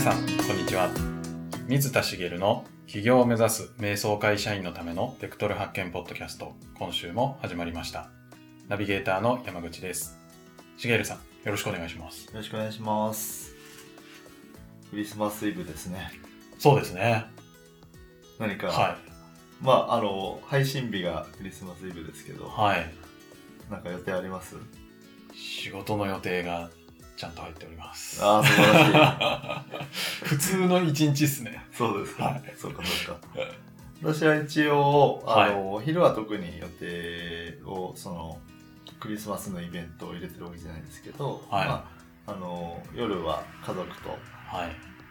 皆さんこんにちは。水田茂の起業を目指す瞑想会社員のためのベクトル発見ポッドキャスト今週も始まりました。ナビゲーターの山口です。茂さんよろしくお願いします。よろしくお願いします。クリスマスイブですね。そうですね。何か、はまあ、あの、配信日がクリスマスイブですけど、いはい。なんか予定あります？仕事の予定がちゃんと入っております。ああ、素晴らしい。普通の一日ですね。そうですか。はい。そうか、そうか。私は一応、あの、昼は特に予定を、その、クリスマスのイベントを入れてるわけじゃないんですけど、はい。まあ、あの、夜は家族と、はい。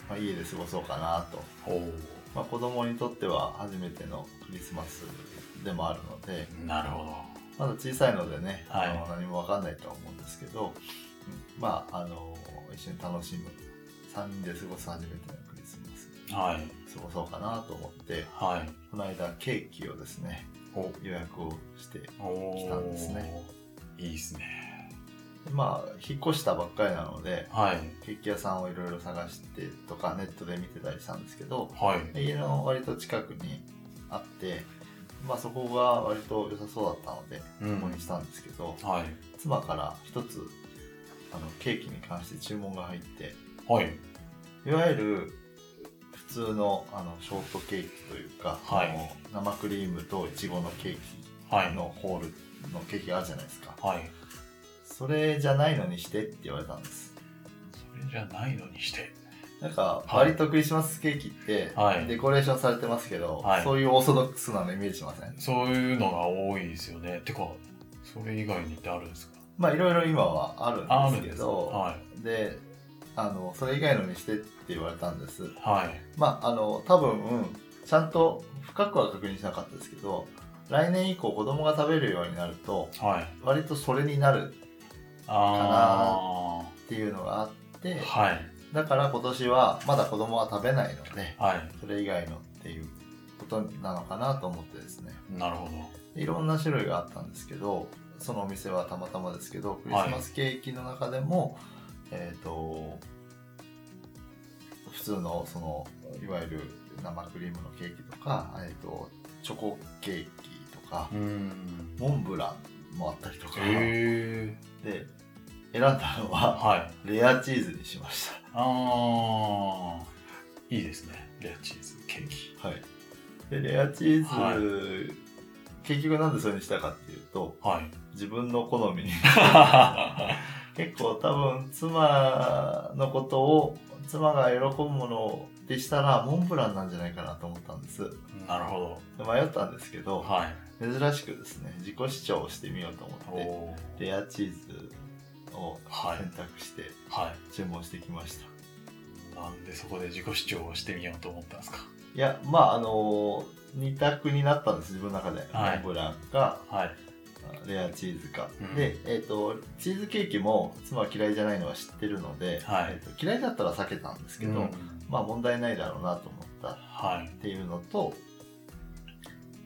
まあ、家で過ごそうかなと。おおまあ、子供にとっては初めてのクリスマスでもあるので、なるほど。まだ小さいのでね、はい。あの何もわかんないとは思うんですけど、うんまあ、あの、一緒に楽しむ、3人で過ごす初めてのクリスマはい。ス、過ごそうかなと思って、はい。この間ケーキをですね、お。予約をして、お来たんですね。いいですね。でまあ、引っ越したばっかりなので、はい。ケーキ屋さんをいろいろ探してとか、ネットで見てたりしたんですけど、はい。家の割と近くにあって、まあそこが割と良さそうだったので、うん。ここにしたんですけど、はい。妻から一つあのケーキに関して注文が入って。はい。いわゆる普通のあのショートケーキというか、はい。あの生クリームといちごのケーはい。キのホールのケーキがあるじゃないですか。はい。それじゃないのにしてって言われたんです。それじゃないのにして。なんかはい。割とクリスマスケーキってはい。デコレーションされてますけど、はい。そういうオーソドックスなのイメージしません？そういうのが多いですよね。てかそれ以外にってあるんですか？まあいろいろ今はあるんですけどはい。であのそれ以外のにしてって言われたんです。はい。まあ、あの、多分、うんちゃんと深くは確認しなかったですけど、来年以降子供が食べるようになると、はい。割とそれになるあっていうのがあってあ、はい。だから今年はまだ子供は食べないので、はい。それ以外のっていうことなのかなと思ってですね。なるほど。いろんな種類があったんですけど、そのお店はたまたまですけど、クリスマスケーキの中でも、えっ、と、普通のそのいわゆる生クリームのケーキとか、えー、とチョコケーキとかう、ん。モンブランもあったりとか、で選んだのははい。レアチーズにしましああいいですね。レアチーズケーキ。た。はい、でレアチーズ、は結局なんでそれにしたかっていうとはい。自分の好みに。結構多分妻のことを妻が喜ぶものでしたらモンブランなんじゃないかなと思ったんです。なるほど。で迷ったんですけどはい。珍しくですね自己主張をしてみようとお思ってレアチーズをはい。選択してはい。注文してきました、なんでそこで自己主張をしてみようと思ったんですか？い、やまああの二択になったんです自分の中で、はい。モンブランかはい。レアチーズか、うん。で、えー、とチーズケーキも妻は嫌いじゃないのは知ってるので、はい。えーと嫌いだったら避けたんですけど、うん。まあ問題ないだろうなと思ったはいっていうのと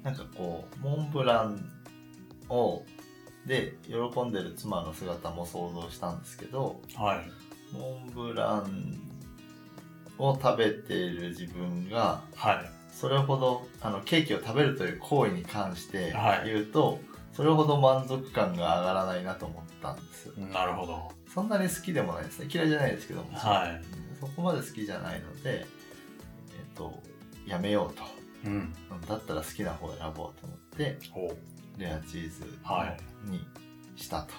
なんかこうモンブランをで喜んでる妻の姿も想像したんですけどはい。モンブランを食べている自分がはいそれほどあのケーキを食べるという行為に関してはい。言うと、それほど満足感が上がらないなと思ったんですなるほど。そんなに好きでもないですね。嫌いじゃないですけども、はい。そこまで好きじゃないのでえっ、とやめようと。うん。うんだったら好きな方を選ぼうと思っておレアチーズはにしたと、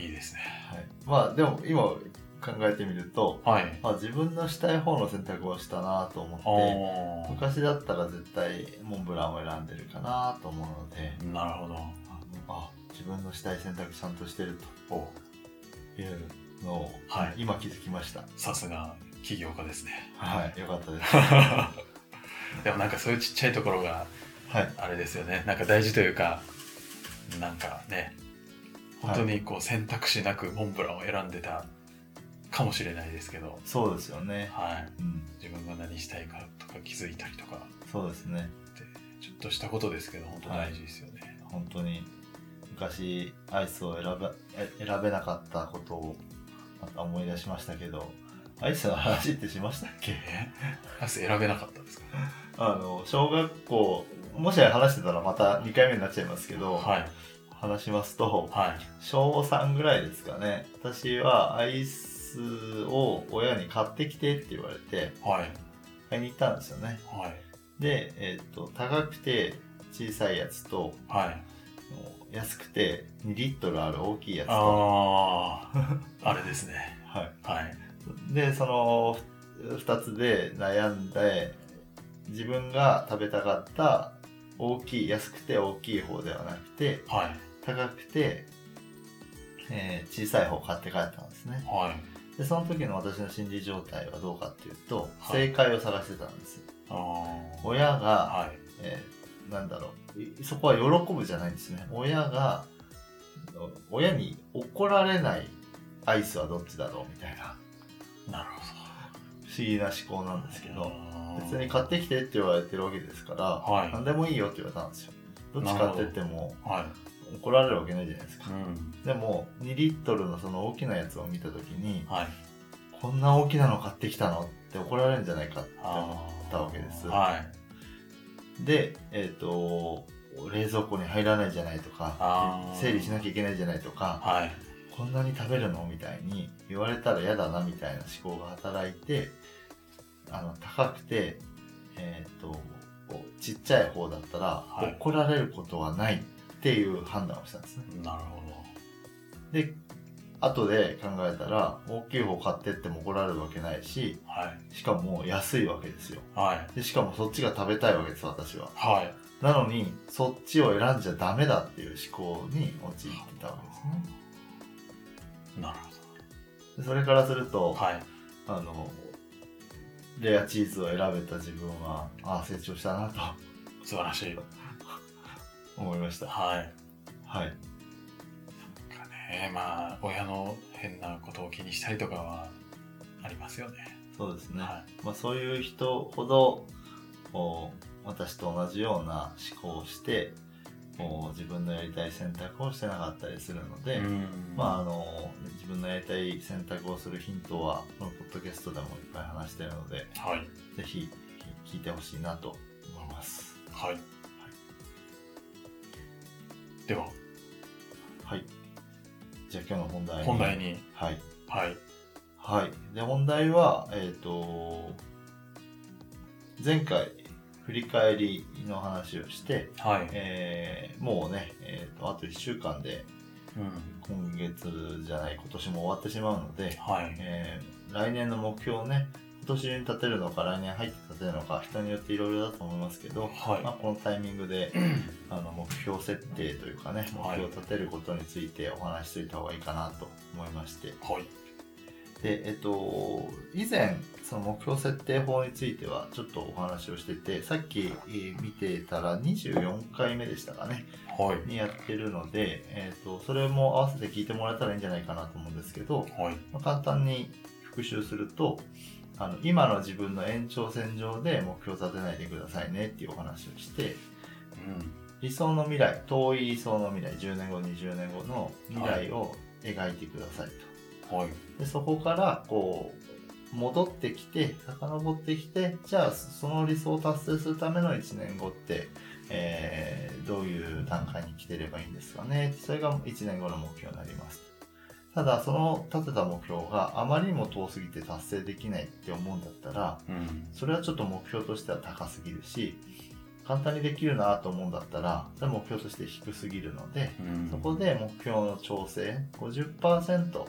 いいですね。はい。まあでも今考えてみると、はい。まあ、自分のしたい方の選択をしたなと思ってお昔だったら絶対モンブランを選んでるかなと思うのでーなるほど。ああ自分のしたい選択ちゃんとしてるおというのを、はい。今気づきました。さすが起業家ですね。はいよかったです。でもなんかそういうちっちゃいところがはい。あれですよね。なんか大事というかなんかね本当にこう選択肢なくモンブランを選んでたかもしれないですけど、そうですよね。はい、うん。自分が何したいかとか気づいたりとか。そうですね。ちょっとしたことですけど本当大事ですよね、本当に昔アイスを選べえ選べなかったことをまた思い出しましたけどアイスの話ってしましたっけ？え？アイス選べなかったですか？あの、小学校、もし話してたらまた2回目になっちゃいますけど、はい。話しますと、はい。小3ぐらいですかね。私はアイスを親に買ってきてって言われて、はい。買いに行ったんですよね。はい。で、えっ、と、高くて小さいやつと、はい。安くて2リットルある大きいやつと、ああ、あれですね。はい。はい。で、その2つで悩んで、自分が食べたかった大きい、安くて大きい方ではなくて、はい。高くて、えー小さい方を買って帰ったんですね。はい。で、その時の私の心理状態はどうかっていうと、はい正解を探してたんです。親が、はい。えーなんだろう、いそこは喜ぶじゃないんですね。親が、親に怒られないアイスはどっちだろうみたいななるほ不思議な思考なんですけど。ど、別に買ってきてって言われてるわけですから、はい何でもいいよって言われたんですよ。どっち買ってってもはい。怒られるわけないじゃないですかう。ん。でも、2リットルのその大きなやつを見たときに、はい。こんな大きなの買ってきたのって怒られるんじゃないかって思あったわけです。はい。で、えっ、と、冷蔵庫に入らないじゃないとか整理しなきゃいけないじゃないとか、はい。こんなに食べるのみたいに言われたら嫌だなみたいな思考が働いて、あの、高くて、えっ、と、ちっちゃい方だったら、はい怒られることはないっていう判断をしたんですね。なるほで、後で考えたら、大きい方買ってっても怒られるわけないし、ど。はい。しかも安いわけですよ。はい。で、しかもそっちが食べたいわけです、私は。はい。なのに、そっちを選んじゃダメだっていう思考に陥ってたわけですね。なるでそれからすると、ほど。はい。あの、レアチーズを選べた自分は、ああ、成長したなと素晴らしい。思いました。はい。はい。なんかね、まあ、親の変なことを気にしたりとかはありますよね。そうですね。はまあ、そういう人ほど、こう私と同じような思考をして、こう自分のやりたい選択をしてなかったりするので、うん。まあ、あの自分のやりたい選択をするヒントはこのポッドキャストでもいっぱい話しているのではい。ぜひ聞いてほしいなと思いますはい。では、はいじゃあ今日の本題本題に。はいはい。はいで本題はえっ、と前回振り返りの話をして、はい。えーもうね、えー、とあと1週間でうん。今月じゃない今年も終わってしまうので、はい。えー来年の目標をね今年に立てるのか来年入って立てるのか人によっていろいろだと思いますけど、はいまあ、このタイミングで あの目標設定というかね目はい標を立てることについてお話ししておいた方がいいかなと思いましてはい。でえっと以前その目標設定法についてはちょっとお話をしててさっきえー見てたら24回目でしたかねはい。にやってるので、えっとそれも合わせて聞いてもらえたらいいんじゃないかなと思うんですけど、はい。まあ簡単に復習するとあの今の自分の延長線上で目標を立てないでくださいねっていうお話をしてうん。理想の未来遠い理想の未来10年後20年後の未来を描いてくださいと、はい。でそこからこう戻ってきて遡ってきてじゃあその理想を達成するための1年後って、えーどういう段階に来てればいいんですかねそれが1年後の目標になりますただその立てた目標があまりにも遠すぎて達成できないって思うんだったらうん。それはちょっと目標としては高すぎるし簡単にできるなと思うんだったらそれは目標として低すぎるのでうん。そこで目標の調整50%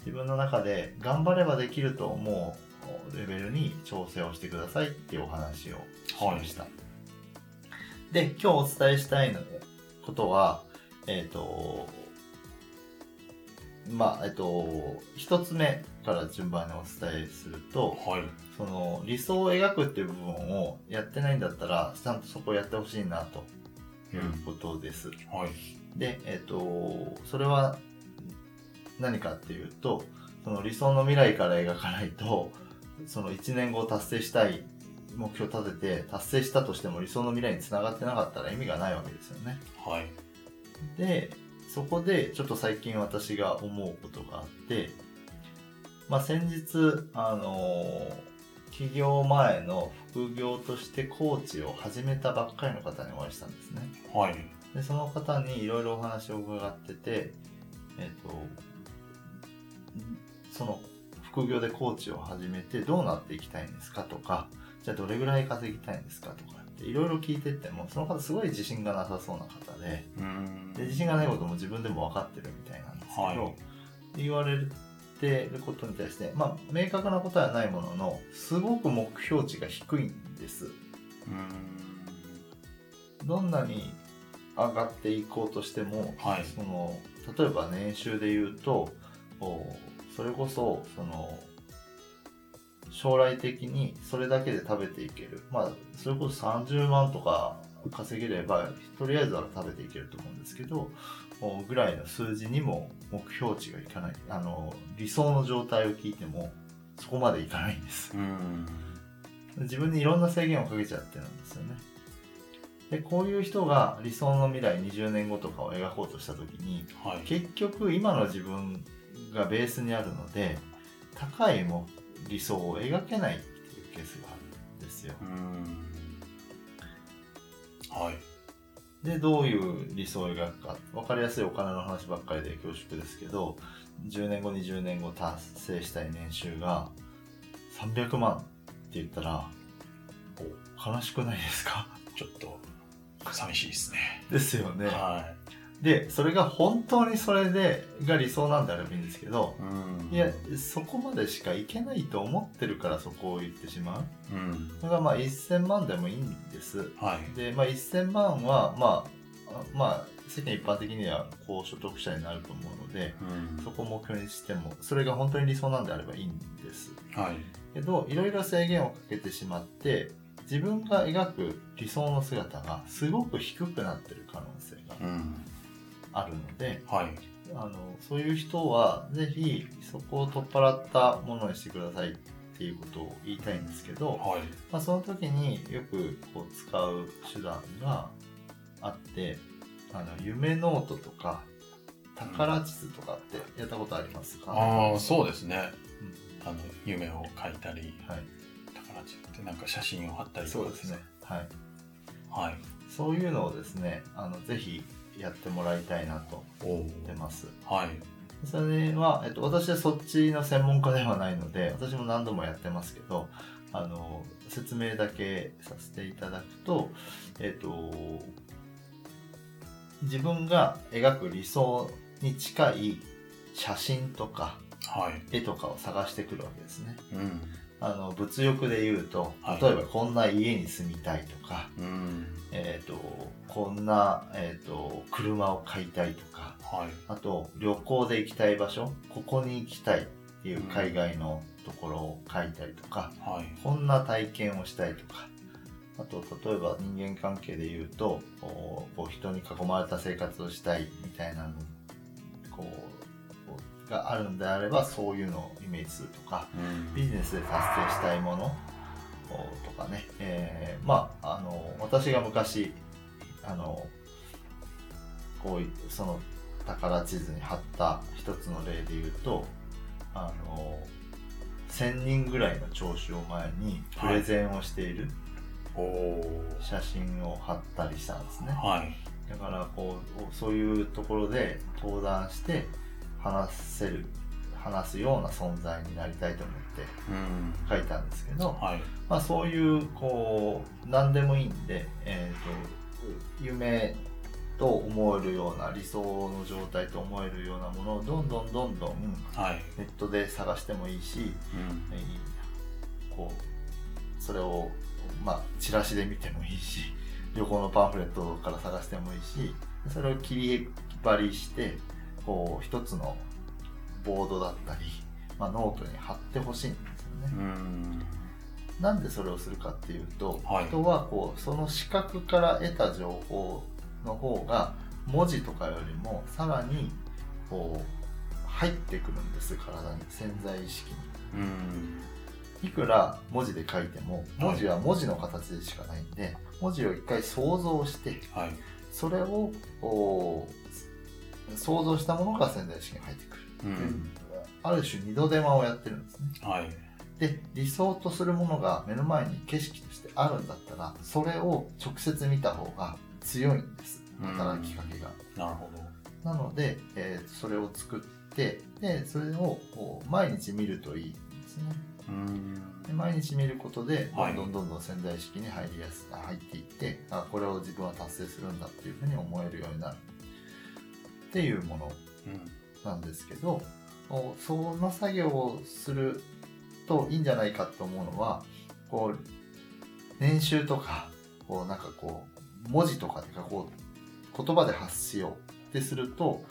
自分の中で頑張ればできると思うレベルに調整をしてくださいっていうお話をしました、で今日お伝えしたいのことはえっ、とまあえっ、と一つ目から順番にお伝えするとはい。その理想を描くっていう部分をやってないんだったらちゃんとそこをやってほしいなということです、はい。で、えっ、と、それは何かっていうと、その理想の未来から描かないと、その1年後達成したい目標を立てて、達成したとしても理想の未来につながってなかったら意味がないわけですよね。はい。で、そこでちょっと最近私が思うことがあって、まあ、先日、あのー起業前の副業としてコーチを始めたばっかりの方にお会いしたんですね。はい。で、その方にいろいろお話を伺ってて、えっ、と、その副業でコーチを始めてどうなっていきたいんですかとか、じゃあどれぐらい稼ぎたいんですかとかいろいろ聞いてっても、その方すごい自信がなさそうな方で、うんで自信がないことも自分でも分かってるみたいなんですけど、はい言われてることに対して、まあ、明確なことはないものの、すごく目標値が低いんです。うん。どんなに上がっていこうとしても、はいその例えば年収で言うとおそれこそその将来的にそれだけで食べていけるまあそれこそ30万とか稼げればとりあえずは食べていけると思うんですけどおぐらいの数字にも目標値がいかないあの理想の状態を聞いてもそこまでいかないんですうん。自分にいろんな制限をかけちゃってるんですよね。で、こういう人が理想の未来20年後とかを描こうとしたときに、はい。結局今の自分がベースにあるので、高いも理想を描けないっていうケースがあるんですよ。うん。はい。で、どういう理想を描くか。わかりやすいお金の話ばっかりで恐縮ですけど、10年後、20年後達成したい年収が300万って言ったら、お悲しくないですか？ちょっと、寂しいですね。ですよね。はで、それが本当にそれで、が理想なんであればいいんですけど、い。うん。いや、そこまでしかいけないと思ってるからそこを言ってしまう。うん。それがまあ1000万でもいいんです。はい。で、まあ1000万は、まあ、あまあ、世間一般的には高所得者になると思うので、うんそこを目標にしても、それが本当に理想なんであればいいんです。はい。けど、いろいろ制限をかけてしまって、自分が描く理想の姿がすごく低くなってる可能性がうん。あるので、はい。あのそういう人はぜひそこを取っ払ったものにしてくださいっていうことを言いたいんですけど、はい。まあ、その時によくこう使う手段があってあの夢ノートとか宝地図とかってやったことありますか、ああ、そうですね。うんあの、夢を書いたり、はい、宝地ってなんか写真を貼ったりとかそうですね。はい、はい。そういうのをですねあのぜひやってもらいたいなと思ってます。はい。それは、えっと、私はそっちの専門家ではないので、私も何度もやってますけど、あの、説明だけさせていただくと、えっと、自分が描く理想に近い写真とかはい。絵とかを探してくるわけですね。うん。あの、物欲で言うとはい、例えばこんな家に住みたいとか、うん。えっと、こんな、えっと、車を買いたいとか、はい。あと旅行で行きたい場所ここに行きたいっていう海外のところを書いたりとか、はい。こんな体験をしたいとかあと例えば人間関係で言うとこう人に囲まれた生活をしたいみたいなのこうがあるんであればそういうのをイメージするとかうん。ビジネスで達成したいものとかね、えーまああの私が昔あのこういその宝地図に貼った一つの例で言うとあの1000人ぐらいの聴衆を前にプレゼンをしている写真を貼ったりしたんですね、はい。だからこうそういうところで登壇して話せる話すような存在になりたいと思ってうん。書いたんですけど、はい。まあ、そういうこう何でもいいんで、えー、と夢と思えるような理想の状態と思えるようなものをどんどんどんどんはい。ネットで探してもいいし、うん。えーこうそれを、まあ、チラシで見てもいいし旅行のパンフレットから探してもいいしそれを切り張りしてこう一つのボードだったり、まあ、ノートに貼ってほしいんですよね。うん。なんでそれをするかっていうと、はい人はこうその視覚から得た情報の方が文字とかよりもさらにこう入ってくるんです体に潜在意識うん。にいくら文字で書いても文字は文字の形でしかないんで、文字を一回想像してはい。それを想像したものが潜在意識に入ってくる、うん。ある種二度手間をやってるんですね。はい。で、理想とするものが目の前に景色としてあるんだったら、それを直接見た方が強いんです。働きかけが。なるほど。なので、えーそれを作って、で、それをこう毎日見るといいんですね。うん。で毎日見ることで、どはいんどんどんどん潜在意識に入りやす入っていって、あ、これを自分は達成するんだっていうふうに思えるようになる。っていうものうん。なんですけど、おその作業をするといいんじゃないかと思うのは、こう、年収とか、こうなんかこう、文字とかで書こう、言葉で発しようってすると、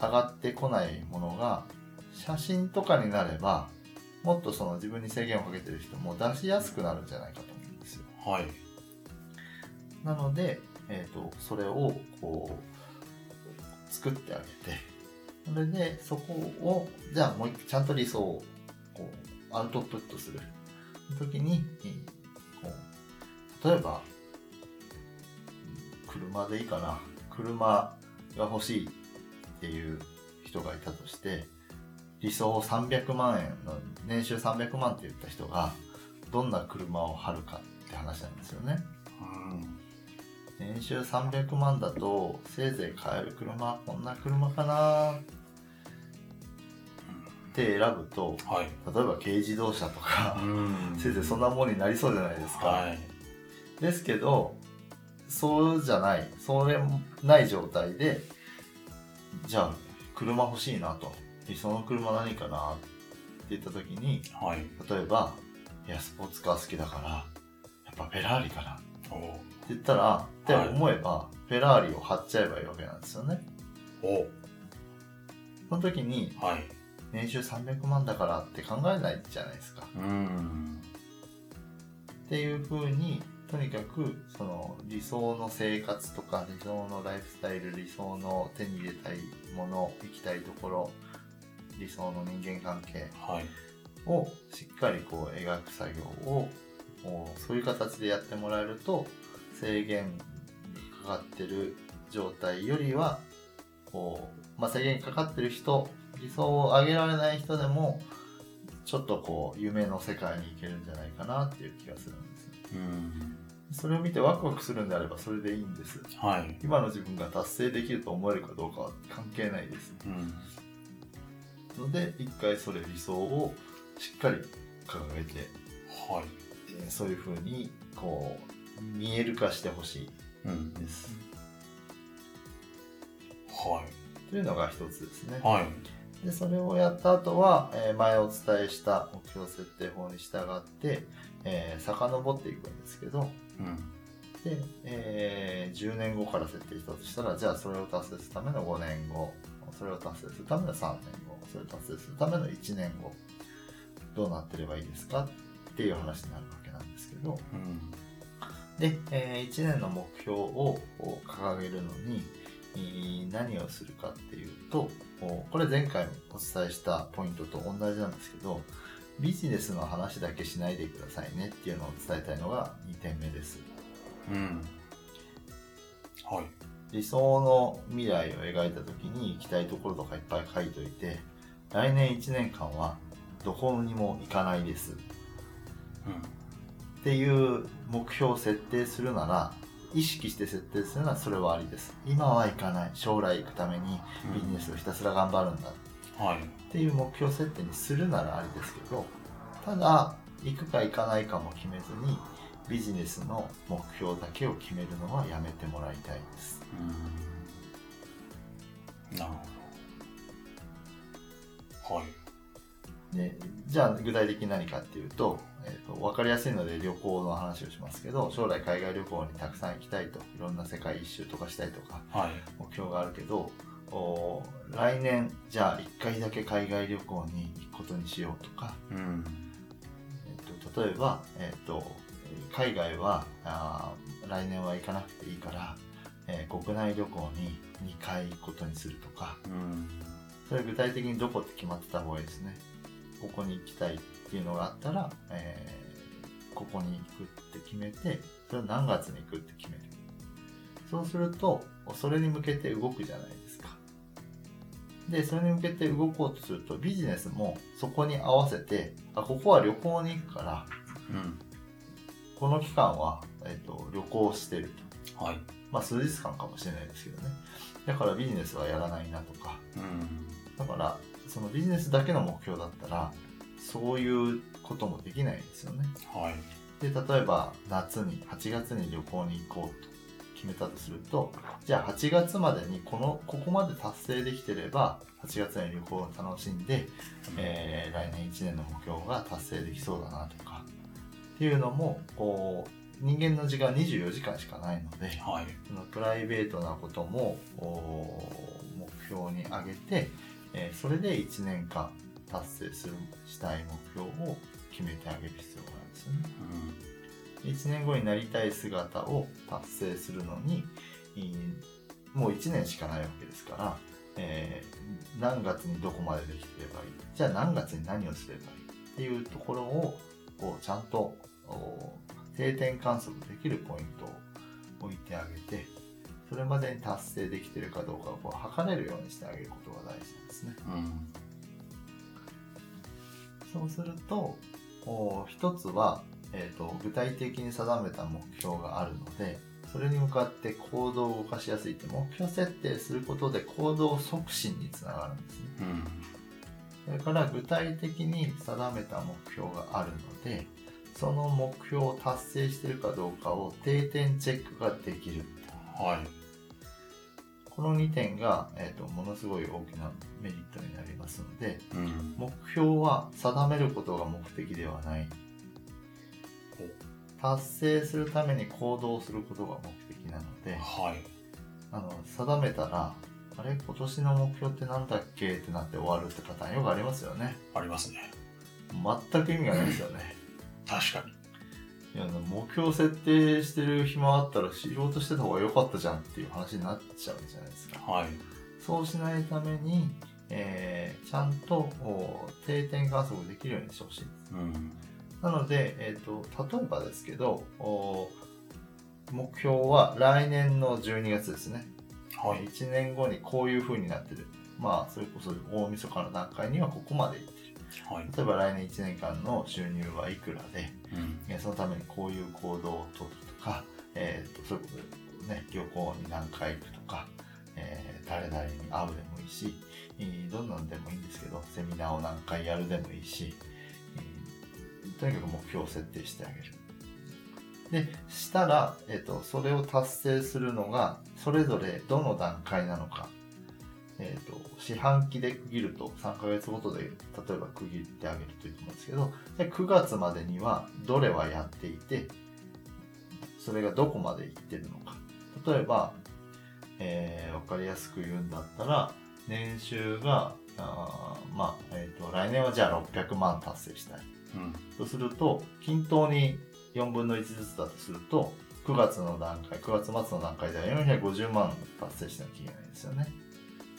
上がってこないものが、写真とかになれば、もっとその自分に制限をかけてる人も出しやすくなるんじゃないかと思うんですよ。はい。なので、えっ、と、それをこう、作ってあげて、それで、そこを、じゃあもう一回ちゃんと理想を、こう、アウトプットする時に、こう、例えば、車でいいかな。車が欲しいっていう人がいたとして、理想を300万円の、年収300万って言った人が、どんな車を張るかって話なんですよね。うん。年収300万だとせいぜい買える車はこんな車かなって選ぶとはい。例えば軽自動車とかうんせいぜいそんなもんになりそうじゃないですか、はい。ですけどそうじゃないそれもない状態でじゃあ車欲しいなとその車何かな？って言った時にはい。例えばいやスポーツカー好きだからやっぱフェラーリかな言ったら、って思えば、フェラーリを貼っちゃえばいいわけなんですよね。おその時に、はい。年収300万だからって考えないじゃないですか。うん。っていう風に、とにかく、その理想の生活とか、理想のライフスタイル、理想の手に入れたいもの、行きたいところ、理想の人間関係はい。をしっかりこう描く作業を、そういう形でやってもらえると、制限にかかってる状態よりは、こう、まあ、制限かかってる人、理想を上げられない人でも、ちょっとこう、夢の世界に行けるんじゃないかなっていう気がするんです。うん。それを見てワクワクするんであればそれでいいんです。はい。今の自分が達成できると思えるかどうかは関係ないです。うん。ので、一回それ理想をしっかり掲げて、はい。えーそういう風にこう見える化してほしうんい。です。はというのが一つですねい。。はい。でそれをやった後は、えー前お伝えした目標設定法に従って、えー遡っていくんですけどうん。で、えー10年後から設定したとしたらじゃあそれを達成するための5年後それを達成するための3年後それを達成するための1年後どうなってればいいですかっていう話になるわけなんですけど、うん。で、え1年の目標を掲げるのにえー何をするかっていうとこれ前回お伝えしたポイントと同じなんですけどビジネスの話だけしないでくださいねっていうのを伝えたいのが2点目ですうん。はい。理想の未来を描いた時に行きたいところとかいっぱい書いといて来年1年間はどこにも行かないですうん。っていう目標を設定するなら意識して設定するならそれはありです今は行かない将来行くためにビジネスをひたすら頑張るんだはい。っていう目標設定にするならありですけどただ行くか行かないかも決めずにビジネスの目標だけを決めるのはやめてもらいたいですうん。なるほど。はい。でじゃあ具体的に何かっていうと,、えー、と分かりやすいので旅行の話をしますけど将来海外旅行にたくさん行きたいといろんな世界一周とかしたいとかはい。目標があるけどお来年じゃあ1回だけ海外旅行に行くことにしようとか、うん。えっと例えば、えっと海外はあー来年は行かなくていいから、えー国内旅行に2回行くことにするとかうん。それ具体的にどこって決まってた方がいいですねここに行きたいっていうのがあったら、えーここに行くって決めてそれを何月に行くって決めるそうするとそれに向けて動くじゃないですかで、それに向けて動こうとすると、ビジネスもそこに合わせて、あ、ここは旅行に行くから、うん。この期間は、えっと旅行してると。はい。まあ、数日間かもしれないですけどね。だからビジネスはやらないなとか。うん。だから、そのビジネスだけの目標だったら、そういうこともできないんですよね。はい。で、例えば夏に、8月に旅行に行こうと決めたとすると、じゃあ8月までにこの、ここまで達成できてれば、8月に旅行を楽しんで、えー来年1年の目標が達成できそうだなとか、っていうのも、こう、人間の時間24時間しかないので、はい。そのプライベートなこともお目標に挙げて、えーそれで1年間達成するしたい目標を決めてあげる必要があるんですよね。うん。1年後になりたい姿を達成するのに、もう1年しかないわけですから、えー何月にどこまでできてればいい？じゃあ何月に何をすればいい？っていうところをこうちゃんとお定点観測できるポイントを置いてあげてそれまでに達成できてるかどうかをこう測れるようにしてあげることが大事なんですね。うん。そうすると、お一つは、えーと、具体的に定めた目標があるので、それに向かって行動を動かしやすいって、目標設定することで行動促進につながるんですね。うん。それから具体的に定めた目標があるので、その目標を達成しているかどうかを定点チェックができる。はい。この2点が、えーと、ものすごい大きなメリットになりますので、うん。目標は定めることが目的ではない達成するために行動することが目的なのではい。あの定めたらあれ今年の目標って何だっけってなって終わるってパターンよくありますよねありますね。全く意味がないですよね 確かに。いや目標設定してる暇あったら仕事してた方が良かったじゃんっていう話になっちゃうじゃないですかはい。そうしないために、えーちゃんとお定点観測できるようにしてほしいですうん。なので、えー、と例えばですけどお目標は来年の12月ですね、はい。1年後にこういう風になってるまあそれこそ大晦日の段階にはここまでいってるはい。例えば来年1年間の収入はいくらでうん。えーそのためにこういう行動をとるとか、えー、とそういうことで、ね、旅行に何回行くとか、えー誰々に会うでもいいし、えーどんなんでもいいんですけどセミナーを何回やるでもいいし、えーとにかく目標を設定してあげる。で、したら、えっ、と、それを達成するのが、それぞれどの段階なのか。えっ、と、四半期で区切ると3ヶ月ごとで、例えば区切ってあげるといいと思うんですけど、で9月までにはどれはやっていて、それがどこまでいってるのか。例えば、えー、わかりやすく言うんだったら、年収が、あーまあ、えっ、と、来年はじゃあ600万達成したい。うん。とすると、均等に4分の1ずつだとすると、9月の段階、9月末の段階では450万達成しなきゃいけないですよね。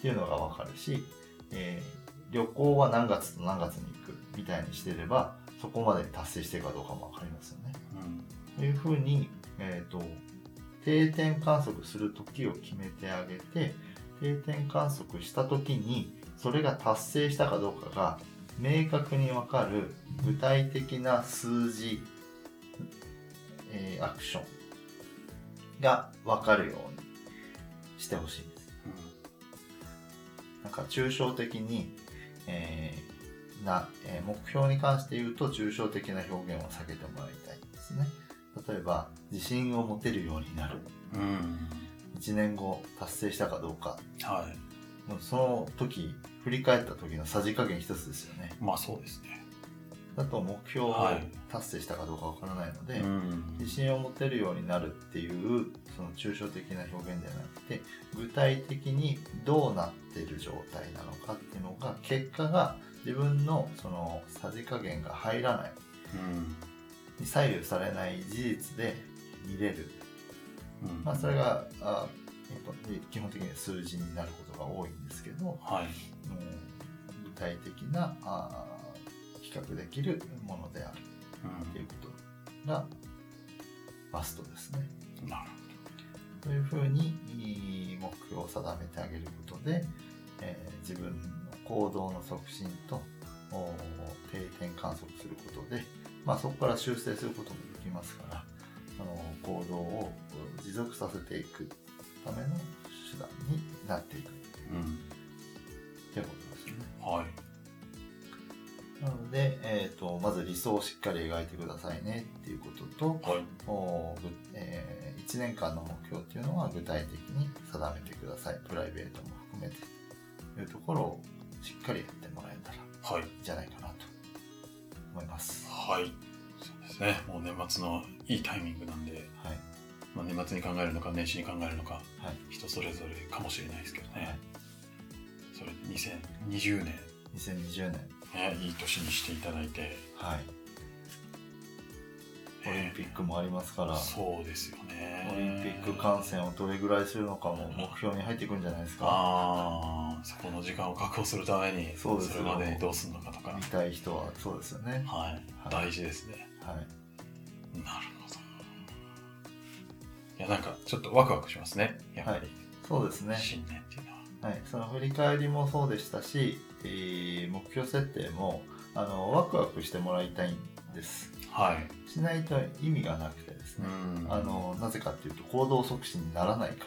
っていうのがわかるし、えー旅行は何月と何月に行くみたいにしてれば、そこまでに達成してるかどうかもわかりますよね。うん。というふうに、えっ、と、定点観測する時を決めてあげて、定点観測した時に、それが達成したかどうかが明確にわかる具体的な数字、えーアクションがわかるようにしてほしい。なんか抽象的に、えーな、えー目標に関して言うと抽象的な表現を避けてもらいたいですね。例えば、自信を持てるようになる。うん。1年後達成したかどうか。はい。もうその時、振り返った時のさじ加減一つですよね。まあそうですね。だと目標をはい達成したかどうかわからないので、うん。自信を持てるようになるっていうその抽象的な表現ではなくて具体的にどうなっている状態なのかっていうのが結果が自分のそのさじ加減が入らないうん。に左右されない事実で見れる、うん。まあ、それがあえっと基本的には数字になることが多いんですけど、はい。うん具体的なあ比較できるものであるということがマストですね。うん。なるというふうに目標を定めてあげることで、えー自分の行動の促進とお定点観測することで、まあ、そこから修正することもできますからあの行動を持続させていくための手段になっていくうん。ということですよね。はい。なので、えー、とまず理想をしっかり描いてくださいねっていうことと、はい。え1年間の目標っていうのは具体的に定めてください。プライベートも含めてというところをしっかりやってもらえたらいいはい。んじゃないかなと思います。はい。そうですね。もう年末のいいタイミングなんで、はい。まあ、年末に考えるのか、年始に考えるのか、はい。人それぞれかもしれないですけどね。はいそれで2020年、2020年。ね、いい年にしていただいて、はい。オリンピックもありますから、そうですよね。オリンピック観戦をどれぐらいするのかも目標に入ってくるんじゃないですか。ああ、そこの時間を確保するために、そうですよれまでにどうするのかとか見。たい人はそうですよね。はい。はい大事ですね。はい。なるほど。いや、なんか、ちょっとワクワクしますね。やっぱり、そうですね。新年っていうのは。はい、その振り返りもそうでしたし、えー目標設定もあのワクワクしてもらいたいんですはい。しないと意味がなくてですね、うん。あのなぜかっていうと行動促進にならないか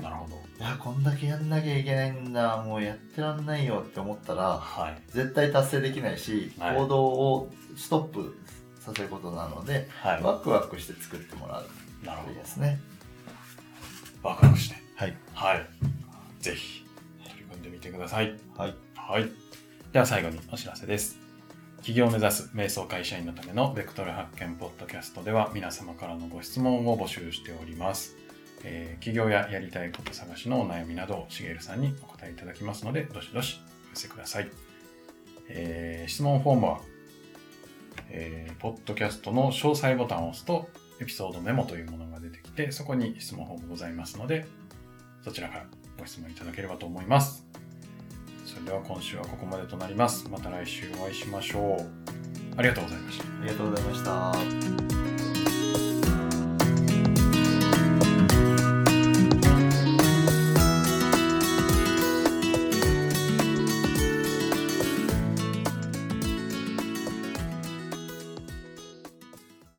なるほど。らいやこんだけやんなきゃいけないんだもうやってらんないよって思ったらはい。絶対達成できないし、はい行動をストップさせることなので、はい。ワクワクして作ってもらうなるほといいですねど。ワクワクして。はいはい。ぜひ、取り組んでみてください。はいはい。では最後にお知らせです。企業を目指す瞑想会社員のためのベクトル発見ポッドキャストでは皆様からのご質問を募集しております。えー企業ややりたいこと探しのお悩みなどをしげるさんにお答えいただきますので、どしどしお寄せください。えー質問フォームは、えーポッドキャストの詳細ボタンを押すと、エピソードメモというものが出てきて、そこに質問フォームございますので、そちらからご質問いただければと思います。それでは今週はここまでとなります。また来週お会いしましょう。ありがとうございました。ありがとうございました